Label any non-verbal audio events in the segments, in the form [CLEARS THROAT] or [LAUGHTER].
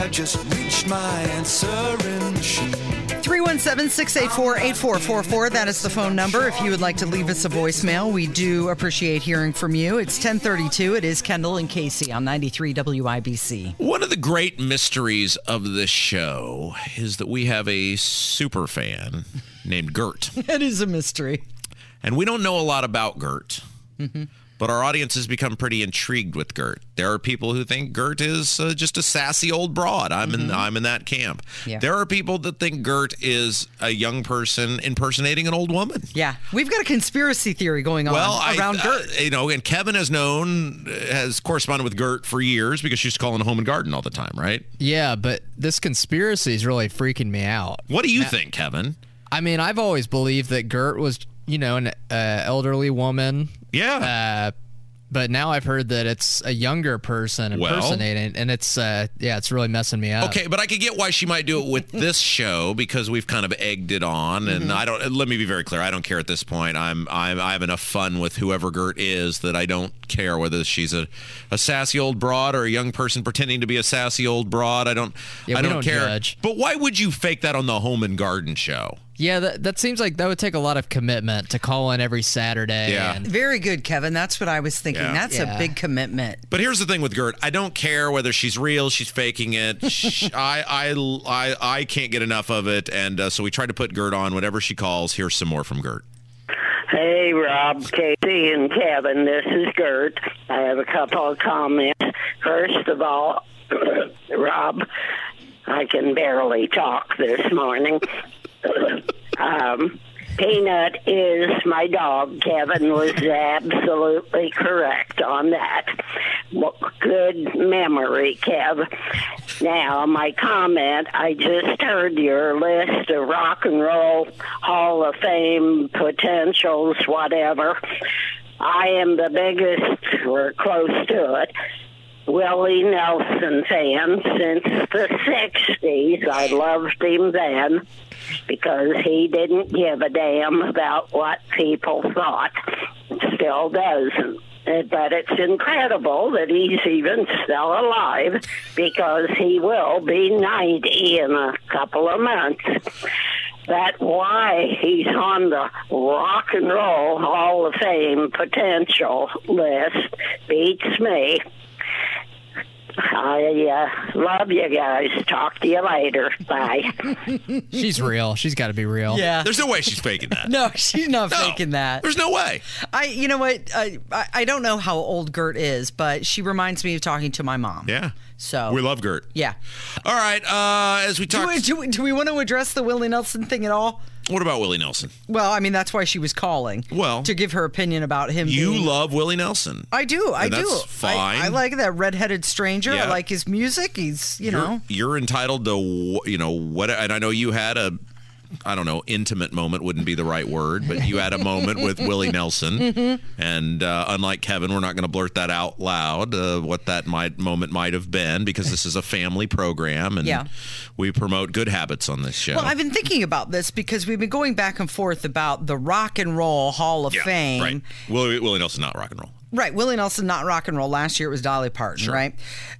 have just reached my answering machine. 317 684 8444. That is the phone number. If you would like to leave us a voicemail, we do appreciate hearing from you. It's 1032. It is Kendall and Casey on 93 WIBC. One of the great mysteries of this show is that we have a super fan named Gert. [LAUGHS] It is a mystery. And we don't know a lot about Gert. Mm-hmm. But our audience has become pretty intrigued with Gert. There are people who think Gert is uh, just a sassy old broad. I'm in I'm in that camp. Yeah. There are people that think Gert is a young person impersonating an old woman. Yeah. We've got a conspiracy theory going on Well, around I- Gert. you know, and Kevin has known has corresponded with Gert for years because she's calling home and garden all the time, right? Yeah, but this conspiracy is really freaking me out. What do you think, Kevin? I mean, I've always believed that Gert was, you know, an uh, elderly woman. Yeah. Uh, but now I've heard that it's a younger person Well- impersonating, and it's uh, yeah, it's really messing me up. Okay, but I could get why she might do it with [LAUGHS] this show because we've kind of egged it on, and Mm-hmm. I don't. Let me be very clear. I don't care at this point. I'm, I'm I have enough fun with whoever Gert is that I don't care whether she's a, a sassy old broad or a young person pretending to be a sassy old broad. I don't. Yeah, I don't, don't care. judge. But why would you fake that on the home and garden show? Yeah, that, that seems like that would take a lot of commitment to call in every Saturday. Yeah. and- Very good, Kevin. That's what I was thinking. Yeah. That's a big commitment. But here's the thing with Gert. I don't care whether she's real, she's faking it. [LAUGHS] Sh- I, I, I, I can't get enough of it, and uh, so we try to put Gert on whenever she calls. Here's some more from Gert. Hey, Rob, Casey, and Kevin. This is Gert. I have a couple of comments. First of all, [CLEARS THROAT] Rob, I can barely talk this morning. Um, Peanut is my dog. Kevin was absolutely correct on that. Good memory, Kev. Now, my comment I just heard your list of rock and roll Hall of Fame potentials, whatever. I am the biggest, or close to it, Willie Nelson fan since the 60s. I loved him then because he didn't give a damn about what people thought. Still doesn't. But it's incredible that he's even still alive because he will be 90 in a couple of months. But why he's on the Rock and Roll Hall of Fame potential list beats me. I uh, love you guys. Talk to you later. Bye. [LAUGHS] she's real. She's got to be real. Yeah. There's no way she's faking that. [LAUGHS] No, she's not No. faking that. There's no way. I, you know what? I, I, I don't know how old Gert is, but she reminds me of talking to my mom. Yeah. So We love Gert. Yeah. All right. Uh, as we Do talk, we, do, we, do we want to address the Willie Nelson thing at all? What about Willie Nelson? Well, I mean, that's why she was calling. Well, to give her opinion about him. You being- love Willie Nelson. I do. I do. that's I- fine. I, like that redheaded stranger. I like his music. He's, you you're, know. you're entitled to you know what and i know you had a i don't know intimate moment wouldn't be the right word but you had a moment with willie [LAUGHS] nelson Mm-hmm. and uh, unlike kevin we're not going to blurt that out loud uh, what that might moment might have been because this is a family program and Yeah. we promote good habits on this show Well, I've been thinking about this because we've been going back and forth about the Rock and Roll Hall of Yeah, Fame. right willie, willie nelson not rock and roll Right, Willie Nelson, not rock and roll. Last year it was Dolly Parton, Sure. right?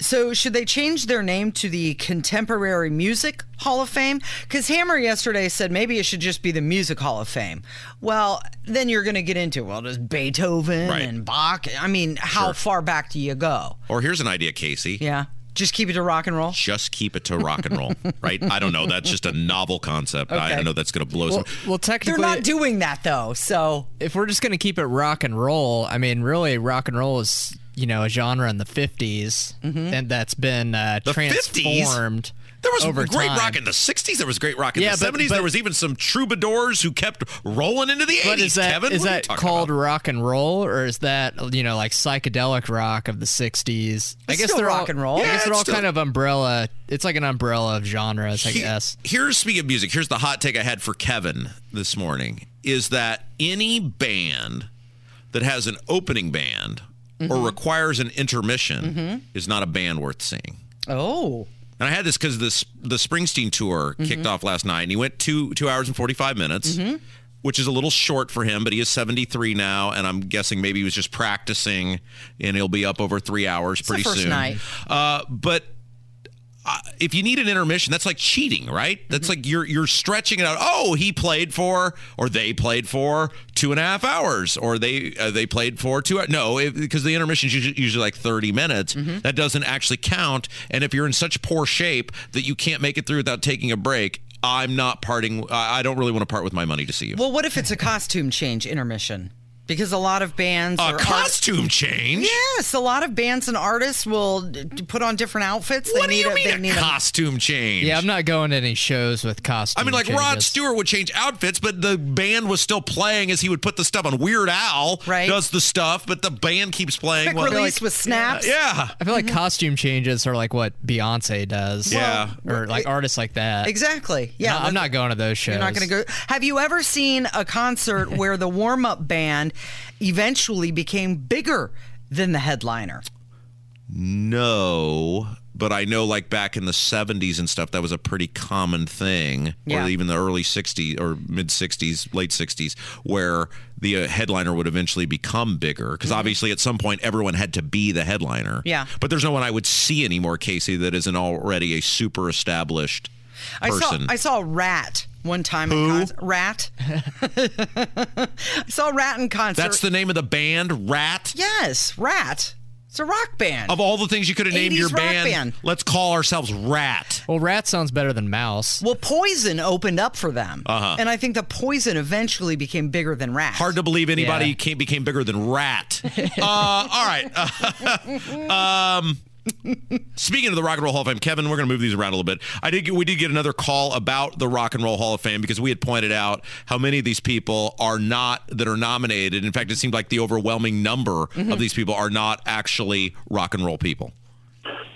So should they change their name to the Contemporary Music Hall of Fame? Because Hammer yesterday said maybe it should just be the Music Hall of Fame. Well, then you're going to get into well, does Beethoven Right. and Bach? I mean, how Sure. far back do you go? or here's an idea casey Yeah, just keep it to rock and roll. just keep it to rock and roll [LAUGHS] right i don't know that's just a novel concept I, I Okay. know that's going to blow Well, some well, technically, They're not doing that though, so if we're just gonna keep it rock and roll, I mean, really, rock and roll is you know a genre in the '50s, Mm-hmm. and that's been uh, The 50s? transformed. There was over great time. rock in the 60s. There was great rock in Yeah, the but- 70s. but- there was even some troubadours who kept rolling into the 80s. But is that Kevin, is What that talking called about? rock and roll, or is that you know like psychedelic rock of the '60s? I guess still they're rock all, and roll. I guess they're all still- kind of umbrella. It's like an umbrella of genres, I He- guess. Here's speaking of music. Here's the hot take I had for Kevin this morning: is that any band that has an opening band Mm-hmm. or requires an intermission is not a band worth seeing. Oh. And I had this because this the Springsteen tour kicked off last night, and he went two two hours and forty five minutes, which is a little short for him. But he is seventy three now, and I'm guessing maybe he was just practicing, and he'll be up over three hours the pretty first soon. night. Uh, but uh, if you need an intermission, that's like cheating, right? That's like you're you're stretching it out. Oh, he played for, or they played for two and a half hours, or they uh, they played for two. No, because the intermission is usually, usually like thirty minutes. That doesn't actually count. And if you're in such poor shape that you can't make it through without taking a break, I'm not parting. I don't really want to part with my money to see you. Well, what if it's a costume change intermission? Because a lot of bands a or art- costume change. Yes, a lot of bands and artists will d- d- put on different outfits. What they do need you a, mean they a need a- costume change? Yeah, I'm not going to any shows with costumes. I mean, like Rod Stewart would change outfits, but the band was still playing as he would put the stuff on. Weird Al Right. does the stuff, but the band keeps playing. quick Well, release with snaps. yeah. I feel like mm-hmm. costume changes are like what Beyonce does. Yeah. Or like artists like that. Exactly. Yeah, No, I'm not going to those shows. You're not going to go. Have you ever seen a concert [LAUGHS] where the warm up band eventually became bigger than the headliner? No, but I know like back in the 70s and stuff, that was a pretty common thing, Yeah. or even the early 60s or mid 60s, late 60s, where the uh, headliner would eventually become bigger. Because obviously at some point everyone had to be the headliner. Mm-hmm. Yeah. But there's no one I would see anymore, Casey, that isn't already a super established I saw person. I saw a Ratt one time in concert. Ratt. [LAUGHS] I saw Ratt in concert. That's the name of the band, Ratt? yes, Ratt. It's a rock band. Of all the things you could have named your rock band, band. let's call ourselves Ratt. Well, rat sounds better than mouse. well, Poison opened up for them, Uh-huh. and I think the Poison eventually became bigger than Ratt. Hard to believe anybody Yeah. came, became bigger than Ratt. [LAUGHS] uh, all right. [LAUGHS] um, speaking of the Rock and Roll Hall of Fame, Kevin, we're going to move these around a little bit. I did. Get, we did get another call about the Rock and Roll Hall of Fame because we had pointed out how many of these people are not that are nominated. In fact, it seemed like the overwhelming number mm-hmm. of these people are not actually rock and roll people.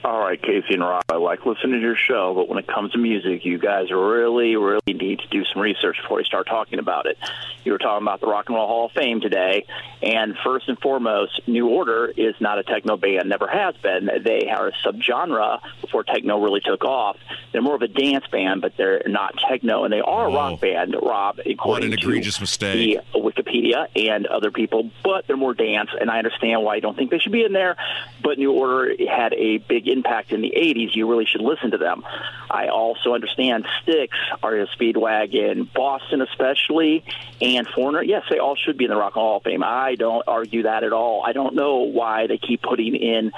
All right, Casey and Rob, I like listening to your show, but when it comes to music, you guys really, really need to do some research before you start talking about it. You were talking about the Rock and Roll Hall of Fame today, and first and foremost, New Order is not a techno band, never has been. They are a subgenre before techno really took off. They're more of a dance band, but they're not techno, and they are a Oh. rock band, Rob, according what an egregious mistake. the Wikipedia and other people, but they're more dance, and I understand why you don't think they should be in there. But New Order had a big impact in the '80s. You really should listen to them. I also understand Styx, REO Speedwagon, Boston especially, and Foreigner. Yes, they all should be in the Rock and Roll Hall of Fame. I don't argue that at all. I don't know why they keep putting in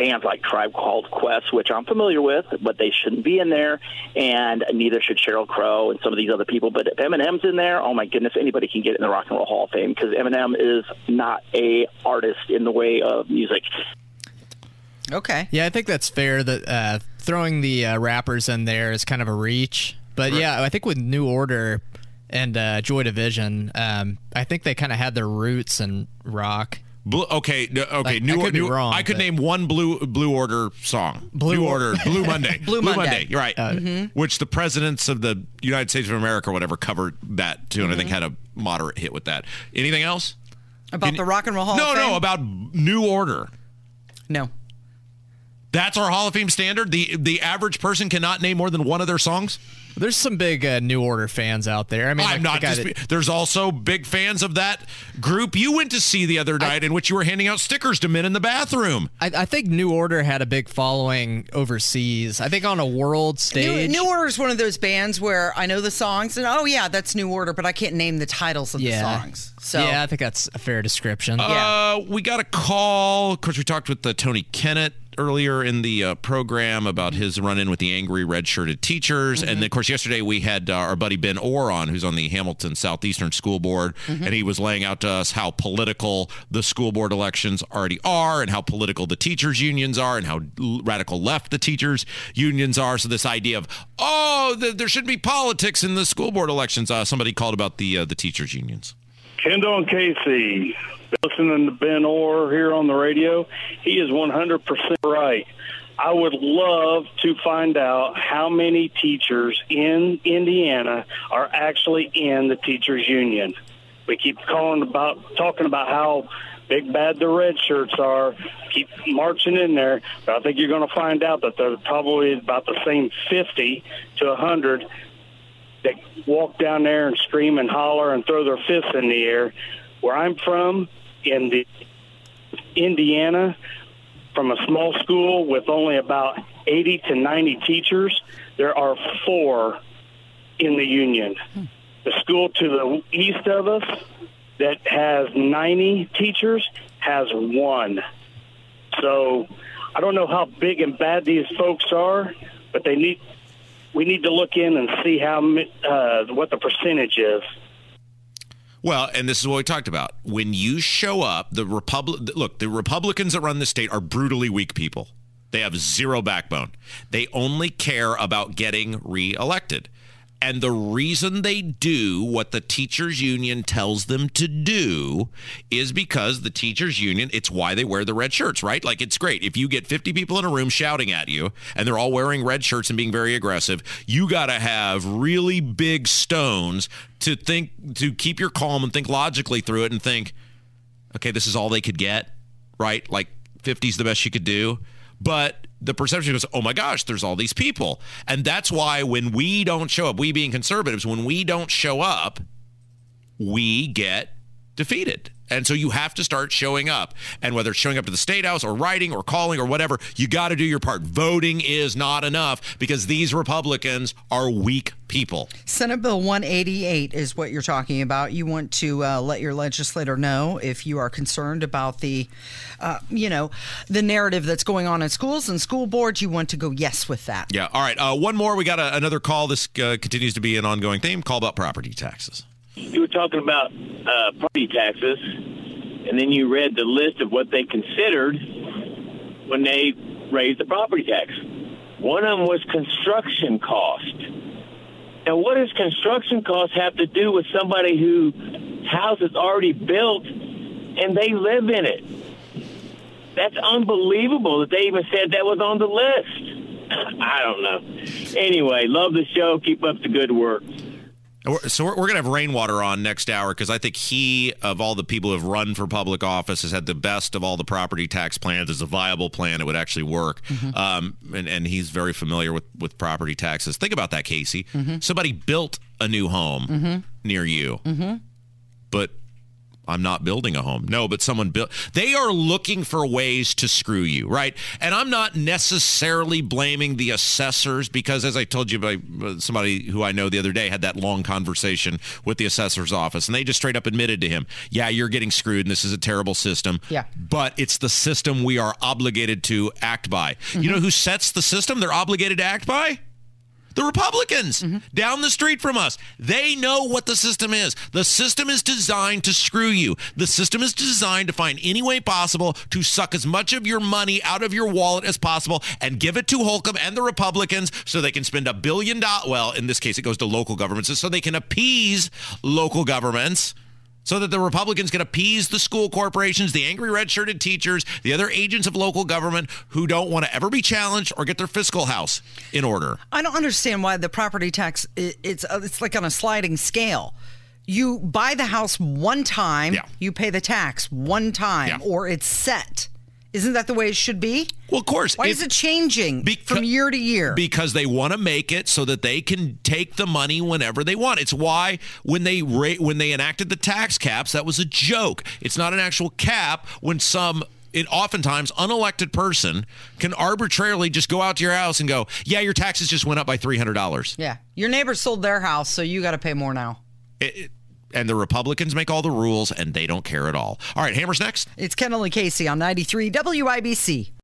bands like Tribe Called Quest, which I'm familiar with, but they shouldn't be in there, and neither should Sheryl Crow and some of these other people. But if Eminem's in there, oh my goodness, anybody can get in the Rock and Roll Hall of Fame because Eminem is not a artist in the way of music. Okay. Yeah, I think that's fair. That uh, throwing the uh, rappers in there is kind of a reach. But yeah, I think with New Order and uh, Joy Division, um, I think they kind of had their roots in rock. Blue, okay, okay. Like, new, I could be new- wrong, I could but- name one blue Blue Order song. Blue Blue Or- Order, Blue Monday, [LAUGHS] Blue Monday. You're right. Mm-hmm. Which the presidents of the United States of America, or whatever, covered that too, and I think Mm-hmm. had a moderate hit with that. Anything else? About the Rock and Roll Hall no, of Fame? no, about New Order. No. That's our Hall of Fame standard. The the average person cannot name more than one of their songs. There's some big uh, New Order fans out there. I mean, I'm like not the guy just. that- There's also big fans of that group you went to see the other night, in which you were handing out stickers to men in the bathroom. I, I think New Order had a big following overseas. I think on a world stage. New Order is one of those bands where I know the songs and oh yeah, that's New Order, but I can't name the titles of yeah. the songs. So yeah, I think that's a fair description. Yeah. Uh, we got a call. Of course, we talked with the Tony Kinnett earlier in the uh, program about his run-in with the angry red-shirted teachers, and then, of course, yesterday we had uh, our buddy Ben Orr on, who's on the Hamilton Southeastern School Board, and he was laying out to us how political the school board elections already are, and how political the teachers' unions are, and how radical left the teachers' unions are. So this idea of oh, th- there shouldn't be politics in the school board elections. Uh, somebody called about the uh, the teachers' unions. Kendall and Casey, listening to Ben Orr here on the radio, he is 100% right. I would love to find out how many teachers in Indiana are actually in the teachers union. We keep calling about talking about how big bad the red shirts are. Keep marching in there. But I think you're going to find out that there's probably about the same 50 to 100 that walk down there and scream and holler and throw their fists in the air. Where I'm from, in the Indiana, from a small school with only about 80 to 90 teachers, there are four in the union. The school to the east of us that has 90 teachers has one. So I don't know how big and bad these folks are, but they need we need to look in and see how uh, what the percentage is. Well, and this is what we talked about. When you show up, the Republic look, the Republicans that run the state are brutally weak people. They have zero backbone. They only care about getting reelected. And the reason they do what the teachers union tells them to do is because the teachers union, it's why they wear the red shirts, right? Like it's great. If you get 50 people in a room shouting at you and they're all wearing red shirts and being very aggressive, you got to have really big stones to think to keep your calm and think logically through it and think, okay, this is all they could get, right? Like 50 is the best you could do. But the perception is, oh my gosh, there's all these people. And that's why when we don't show up, we being conservatives, when we don't show up, we get defeated. And so you have to start showing up. And whether it's showing up to the state house or writing or calling or whatever, you got to do your part. Voting is not enough because these Republicans are weak people. Senate Bill 188 is what you're talking about. You want to uh, let your legislator know if you are concerned about the, uh, you know, the narrative that's going on in schools and school boards. You want to go yes with that. Yeah. All right. Uh, one more. We got a, another call. This uh, continues to be an ongoing theme. Call about property taxes. You were talking about uh, property taxes, and then you read the list of what they considered when they raised the property tax. One of them was construction cost. Now, what does construction cost have to do with somebody who house is already built and they live in it? That's unbelievable that they even said that was on the list. [LAUGHS] I don't know. Anyway, love the show. Keep up the good work. So we're, we're going to have Rainwater on next hour because I think he, of all the people who have run for public office, has had the best of all the property tax plans. It's a viable plan. It would actually work. Mm-hmm. Um, and, and he's very familiar with, with property taxes. Think about that, Casey. Mm-hmm. Somebody built a new home mm-hmm. near you, but I'm not building a home. No, but someone built. They are looking for ways to screw you, right? And I'm not necessarily blaming the assessors because, as I told you by uh, somebody who I know the other day, had that long conversation with the assessor's office, and they just straight up admitted to him, "Yeah, you're getting screwed, and this is a terrible system." Yeah. but it's the system we are obligated to act by. You know who sets the system? They're obligated to act by. The Republicans down the street from us, they know what the system is. The system is designed to screw you. The system is designed to find any way possible to suck as much of your money out of your wallet as possible and give it to Holcomb and the Republicans so they can spend a billion dollars. Well, in this case, it goes to local governments so they can appease local governments so that the Republicans can appease the school corporations, the angry red shirted teachers, the other agents of local government who don't want to ever be challenged or get their fiscal house in order. I don't understand why the property tax it's uh, it's like on a sliding scale. You buy the house one time, Yeah. you pay the tax one time, Yeah. or it's set. Isn't that the way it should be? Well, of course. Why is it changing Beca- from year to year? Because they want to make it so that they can take the money whenever they want. It's why when they ra- when they enacted the tax caps, that was a joke. It's not an actual cap when some it oftentimes unelected person can arbitrarily just go out to your house and go, "Yeah, your taxes just went up by three hundred dollars." yeah, your neighbor sold their house, so you got to pay more now. And the Republicans make all the rules, and they don't care at all. All right, Hammers next. It's Kendall and Casey on 93 WIBC.